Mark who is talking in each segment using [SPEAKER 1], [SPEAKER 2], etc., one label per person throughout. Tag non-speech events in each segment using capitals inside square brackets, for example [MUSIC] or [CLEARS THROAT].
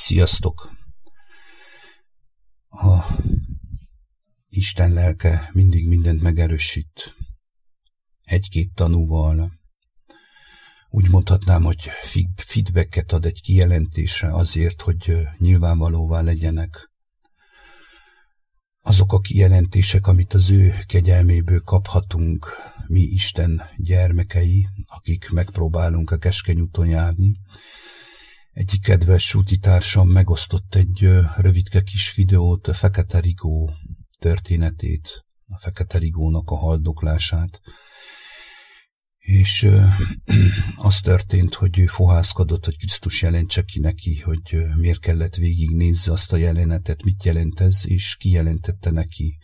[SPEAKER 1] Sziasztok! A Isten lelke mindig mindent megerősít. Egy-két tanúval. Úgy mondhatnám, hogy feedbacket ad egy kijelentésre azért, hogy nyilvánvalóvá legyenek. Azok a kijelentések, amit az ő kegyelméből kaphatunk, mi Isten gyermekei, akik megpróbálunk a keskeny úton járni, egyik kedves útitársam megosztott egy rövidke kis videót, a Fekete Rigó történetét, a Fekete Rigónak a haldoklását, és [CLEARS THROAT] az történt, hogy ő fohászkodott, hogy Krisztus jelentse ki neki, hogy miért kellett végignézze azt a jelenetet, mit jelent ez, és kijelentette neki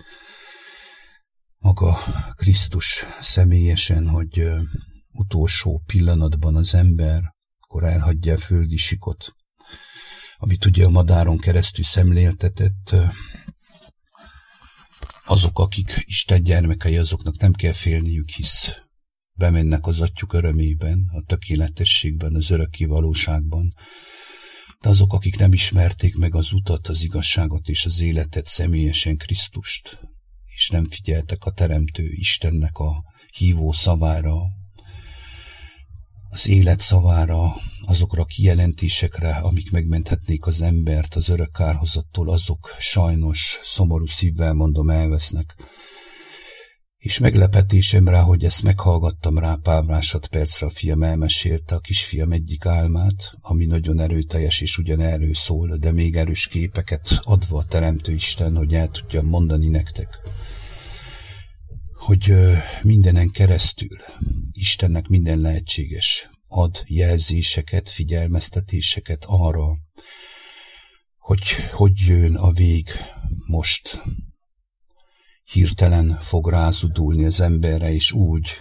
[SPEAKER 1] maga Krisztus személyesen, hogy utolsó pillanatban az ember akkor elhagyja a földi sikot, amit ugye a madáron keresztül szemléltetett, azok, akik Isten gyermekei, azoknak nem kell félniük, hisz bemennek az atyuk örömében, a tökéletességben, az örökké valóságban, de azok, akik nem ismerték meg az utat, az igazságot és az életet személyesen Krisztust, és nem figyeltek a Teremtő Istennek a hívó szavára, az élet szavára, azokra a kijelentésekre, amik megmenthetnék az embert az örök kárhozattól, azok sajnos szomorú szívvel mondom elvesznek. És meglepetésemre, hogy ezt meghallgattam rá pár másodpercre, a fiam elmesélte a kisfiam egyik álmát, ami nagyon erőteljes és ugyan erről szól, de még erős képeket adva a Teremtő Isten, hogy el tudjam mondani nektek hogy mindenen keresztül Istennek minden lehetséges. Ad jelzéseket, figyelmeztetéseket arra, hogy hogy jön a vég most. Hirtelen fog rázudulni az emberre, és úgy,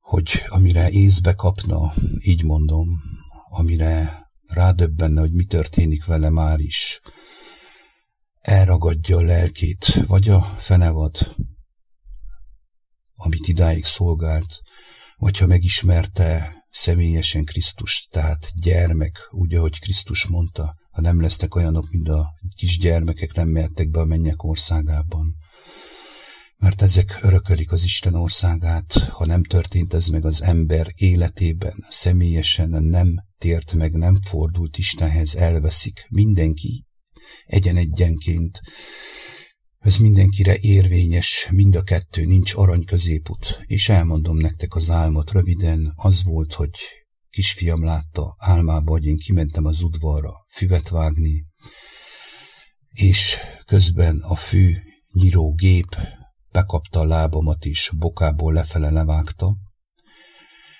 [SPEAKER 1] hogy amire észbe kapna, így mondom, amire rádöbbenne, hogy mi történik vele már is, elragadja a lelkét, vagy a fenevad, amit idáig szolgált, vagy ha megismerte személyesen Krisztus, tehát gyermek, úgy, ahogy Krisztus mondta, ha nem lesznek olyanok, mint a kis gyermekek, nem mehettek be a mennyek országában. Mert ezek örökölik az Isten országát, ha nem történt ez meg az ember életében, személyesen nem tért meg, nem fordult Istenhez, elveszik mindenki, egyen-egyenként, ez mindenkire érvényes, mind a kettő, nincs arany középút, és elmondom nektek az álmot röviden, az volt, hogy kisfiam látta álmába, hogy én kimentem az udvarra füvet vágni, és közben a fű nyíró gép bekapta a lábamat is, bokából lefele levágta,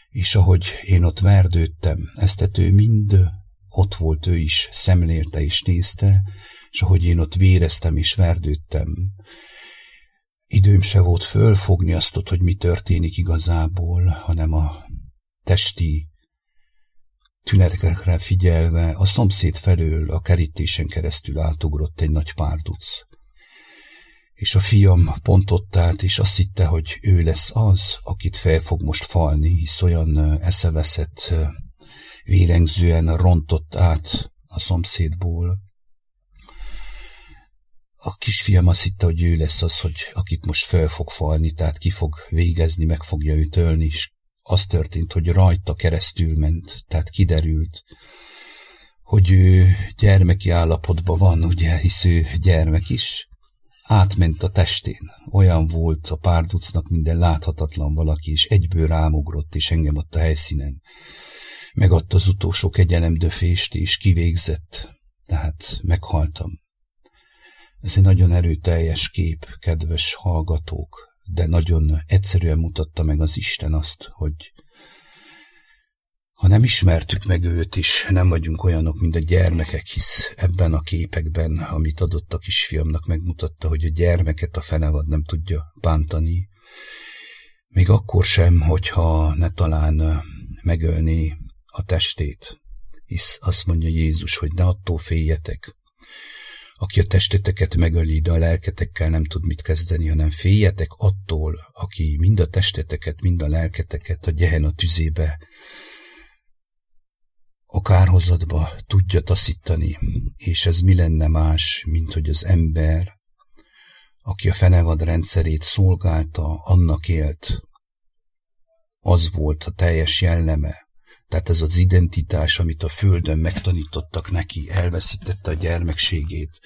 [SPEAKER 1] és ahogy én ott verdődtem, ezt ő mind ott volt ő is, szemlélte és nézte, és ahogy én ott véreztem és verdődtem, időm se volt fölfogni azt, hogy mi történik igazából, hanem a testi tünetekre figyelve a szomszéd felől a kerítésen keresztül átugrott egy nagy párduc. És a fiam pont ott állt, és azt hitte, hogy ő lesz az, akit fel fog most falni, hisz olyan eszeveszett, vérengzően rontott át a szomszédból, a kisfiam azt hitte, hogy ő lesz az, hogy akit most fel fog falni, tehát ki fog végezni, meg fogja őt ölni, és az történt, hogy rajta keresztül ment, tehát kiderült, hogy ő gyermeki állapotban van, ugye, hisz ő gyermek is, átment a testén. Olyan volt a párducnak minden láthatatlan valaki, és egyből rámugrott, és engem ott a helyszínen. Megadta az utolsó kegyelemdöfést, és kivégzett. Tehát meghaltam. Ez egy nagyon erőteljes kép, kedves hallgatók, de nagyon egyszerűen mutatta meg az Isten azt, hogy ha nem ismertük meg őt is, nem vagyunk olyanok, mint a gyermekek, hisz ebben a képekben, amit adott a kisfiamnak, megmutatta, hogy a gyermeket a fenevad nem tudja bántani, még akkor sem, hogyha ne talán megölné a testét, hisz azt mondja Jézus, hogy ne attól féljetek, aki a testeteket megöli, de a lelketekkel nem tud mit kezdeni, hanem féljetek attól, aki mind a testeteket, mind a lelketeket a a tüzébe a kárhozatba tudja taszítani, és ez mi lenne más, mint hogy az ember, aki a fenevad rendszerét szolgálta, annak élt. Az volt a teljes jelleme, tehát ez az identitás, amit a földön megtanítottak neki, elveszítette a gyermekségét.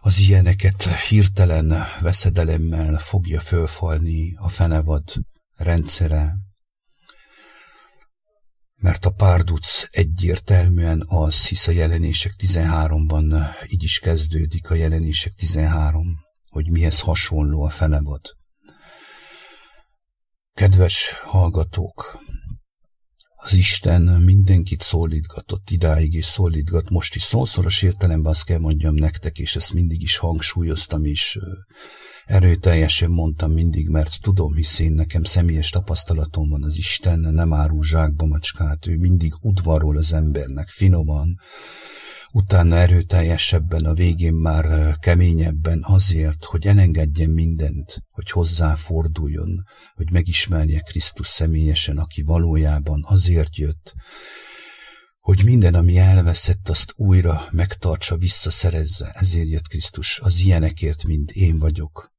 [SPEAKER 1] Az ilyeneket hirtelen veszedelemmel fogja fölfalni a fenevad rendszere, mert a párduc egyértelműen az, hisz a jelenések 13-ban így is kezdődik a jelenések 13, hogy mihez hasonló a fenevad. Kedves hallgatók, az Isten mindenkit szólítgatott idáig, és szólítgat most is. Szószoros értelemben azt kell mondjam nektek, és ezt mindig is hangsúlyoztam, és erőteljesen mondtam mindig, mert tudom, hisz én nekem személyes tapasztalatom van, az Isten nem árul zsákba macskát, ő mindig udvarol az embernek, finoman, utána erőteljesebben, a végén már keményebben azért, hogy elengedjen mindent, hogy hozzáforduljon, hogy megismerje Krisztus személyesen, aki valójában azért jött, hogy minden, ami elveszett, azt újra megtartsa, visszaszerezze. Ezért jött Krisztus az ilyenekért, mint én vagyok,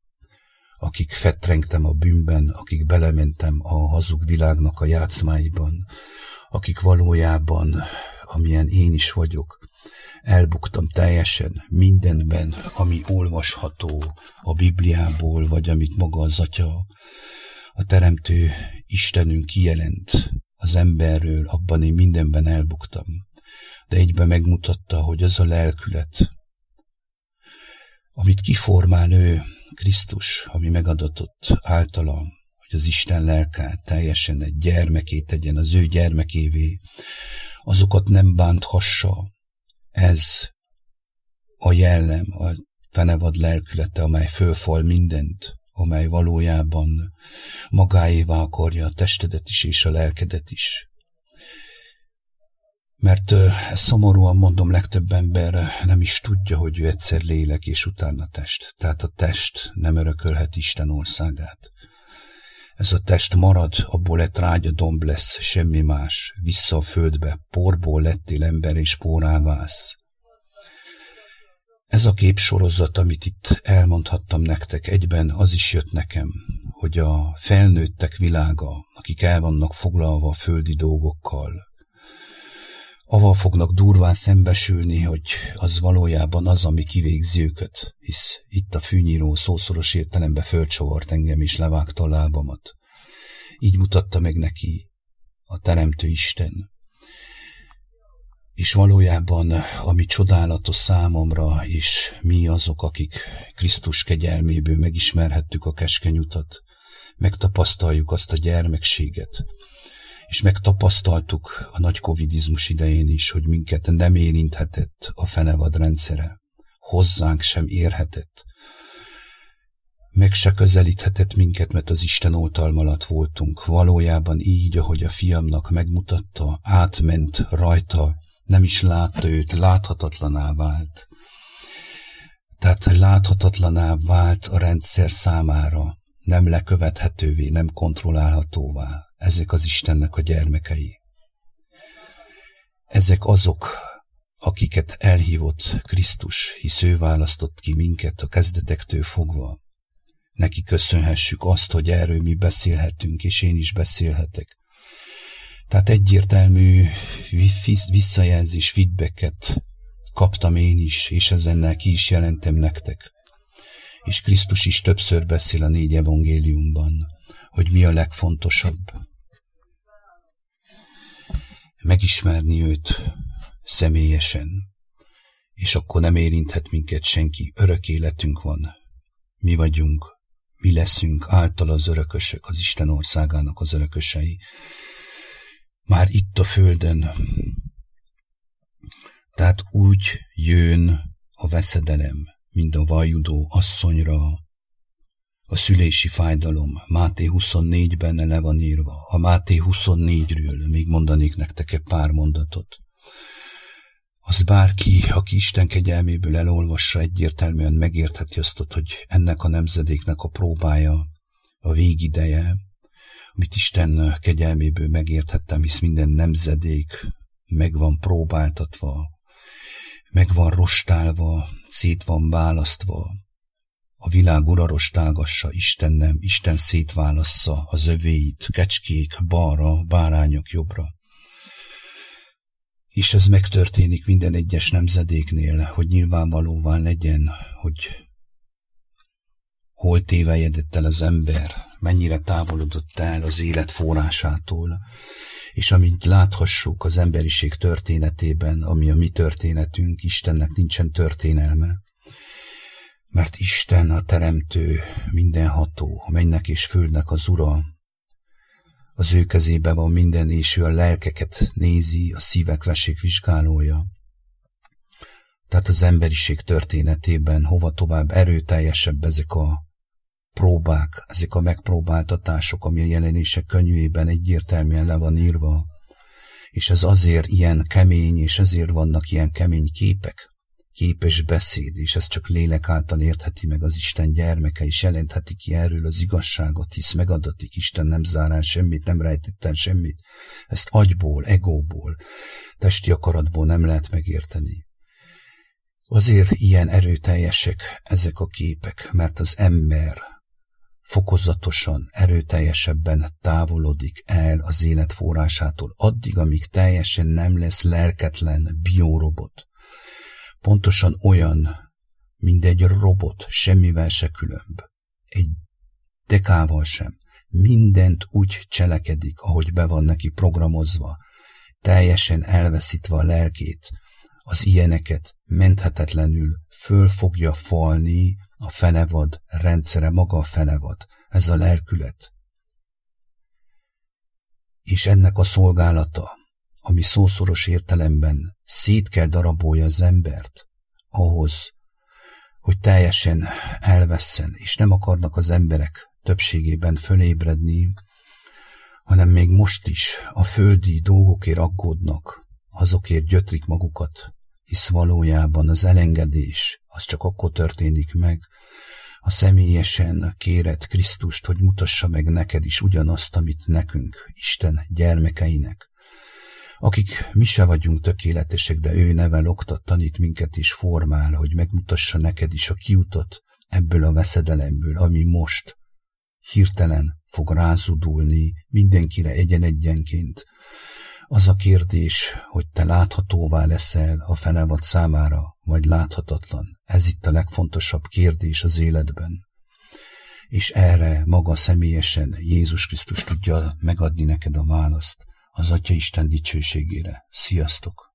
[SPEAKER 1] akik fetrengtem a bűnben, akik belementem a hazug világnak a játszmáiban, akik valójában, amilyen én is vagyok, elbuktam teljesen mindenben, ami olvasható a Bibliából, vagy amit maga az Atya, a Teremtő Istenünk kijelent az emberről, abban én mindenben elbuktam. De egyben megmutatta, hogy az a lelkület, amit kiformál ő, Krisztus, ami megadatott általa, hogy az Isten lelkát teljesen egy gyermekét tegyen, az ő gyermekévé, azokat nem bánthassa, ez a jellem, a fenevad lelkülete, amely fölfal mindent, amely valójában magáévá akarja a testedet is és a lelkedet is. Mert ezt szomorúan mondom, legtöbb ember nem is tudja, hogy ő egyszer lélek és utána test. Tehát a test nem örökölhet Isten országát. Ez a test marad, abból lett rágya domb lesz, semmi más. Vissza a földbe, porból lettél ember és pórávász. Ez a képsorozat, amit itt elmondhattam nektek, egyben az is jött nekem, hogy a felnőttek világa, akik el vannak foglalva a földi dolgokkal, aval fognak durván szembesülni, hogy az valójában az, ami kivégzi őket, hisz itt a fűnyíró szószoros értelembe fölcsavart engem és levágta a lábamat. Így mutatta meg neki a Teremtő Isten. És valójában, ami csodálatos számomra, és mi azok, akik Krisztus kegyelméből megismerhettük a keskeny utat, megtapasztaljuk azt a gyermekséget, és megtapasztaltuk a nagy covidizmus idején is, hogy minket nem érinthetett a fenevad rendszere, hozzánk sem érhetett, meg se közelíthetett minket, mert az Isten oltalma alatt voltunk. Valójában így, ahogy a fiamnak megmutatta, átment rajta, nem is látta őt, láthatatlaná vált. Tehát láthatatlaná vált a rendszer számára, nem lekövethetővé, nem kontrollálhatóvá. Ezek az Istennek a gyermekei. Ezek azok, akiket elhívott Krisztus, hisz ő választott ki minket a kezdetektől fogva. Neki köszönhessük azt, hogy erről mi beszélhetünk, és én is beszélhetek. Tehát egyértelmű visszajelzés, feedbacket kaptam én is, és ezennel ki is jelentem nektek. És Krisztus is többször beszél a négy evangéliumban, hogy mi a legfontosabb. Megismerni őt személyesen, és akkor nem érinthet minket senki, örök életünk van. Mi vagyunk, mi leszünk által az örökösök, az Isten országának az örökösei már itt a földön. Tehát úgy jön a veszedelem, mint a vajudó asszonyra, a szülési fájdalom Máté 24-ben le van írva. A Máté 24-ről még mondanék nektek egy pár mondatot. Az bárki, aki Isten kegyelméből elolvassa, egyértelműen megértheti azt, hogy ennek a nemzedéknek a próbája, a végideje, amit Isten kegyelméből megérthettem, hisz minden nemzedék meg van próbáltatva, meg van rostálva, szét van választva. A világ ura rostálgassa, Isten nem, Isten szétválassza az övéit, kecskék balra, bárányok jobbra. És ez megtörténik minden egyes nemzedéknél, hogy nyilvánvalóvá legyen, hogy hol tévejedett el az ember, mennyire távolodott el az élet forrásától, és amint láthassuk az emberiség történetében, ami a mi történetünk, Istennek nincsen történelme, Isten a teremtő, mindenható, a mennek és földnek az ura, az ő kezébe van minden, és ő a lelkeket nézi, a szívek vizsgálója. Tehát az emberiség történetében hova tovább erőteljesebb ezek a próbák, ezek a megpróbáltatások, ami a jelenések könyvében egyértelműen le van írva, és ez azért ilyen kemény, és ezért vannak ilyen kemény képek, képes beszéd, és ez csak lélek által értheti meg az Isten gyermeke, és jelentheti ki erről az igazságot, hisz megadatik, Isten nem zár el semmit, nem rejtett el semmit. Ezt agyból, egóból, testi akaratból nem lehet megérteni. Azért ilyen erőteljesek ezek a képek, mert az ember fokozatosan, erőteljesebben távolodik el az élet forrásától, addig, amíg teljesen nem lesz lelketlen biorobot. Pontosan olyan, mint egy robot, semmivel se különb. Egy dekával sem. Mindent úgy cselekedik, ahogy be van neki programozva, teljesen elveszítve a lelkét, az ilyeneket menthetetlenül föl fogja falni a fenevad rendszere, maga a fenevad, ez a lelkület. És ennek a szolgálata, ami szószoros értelemben szét kell darabolja az embert, ahhoz, hogy teljesen elvesszen, és nem akarnak az emberek többségében fölébredni, hanem még most is a földi dolgokért aggódnak, azokért gyötrik magukat, hisz valójában az elengedés az csak akkor történik meg, ha személyesen kéred Krisztust, hogy mutassa meg neked is ugyanazt, amit nekünk, Isten gyermekeinek, akik mi se vagyunk tökéletesek, de ő nevel, oktat, tanít minket is formál, hogy megmutassa neked is a kiutat ebből a veszedelemből, ami most hirtelen fog rázudulni mindenkire egyen-egyenként, az a kérdés, hogy te láthatóvá leszel a fenevad számára, vagy láthatatlan. Ez itt a legfontosabb kérdés az életben. És erre maga személyesen Jézus Krisztus tudja megadni neked a választ az Atya Isten dicsőségére. Sziasztok!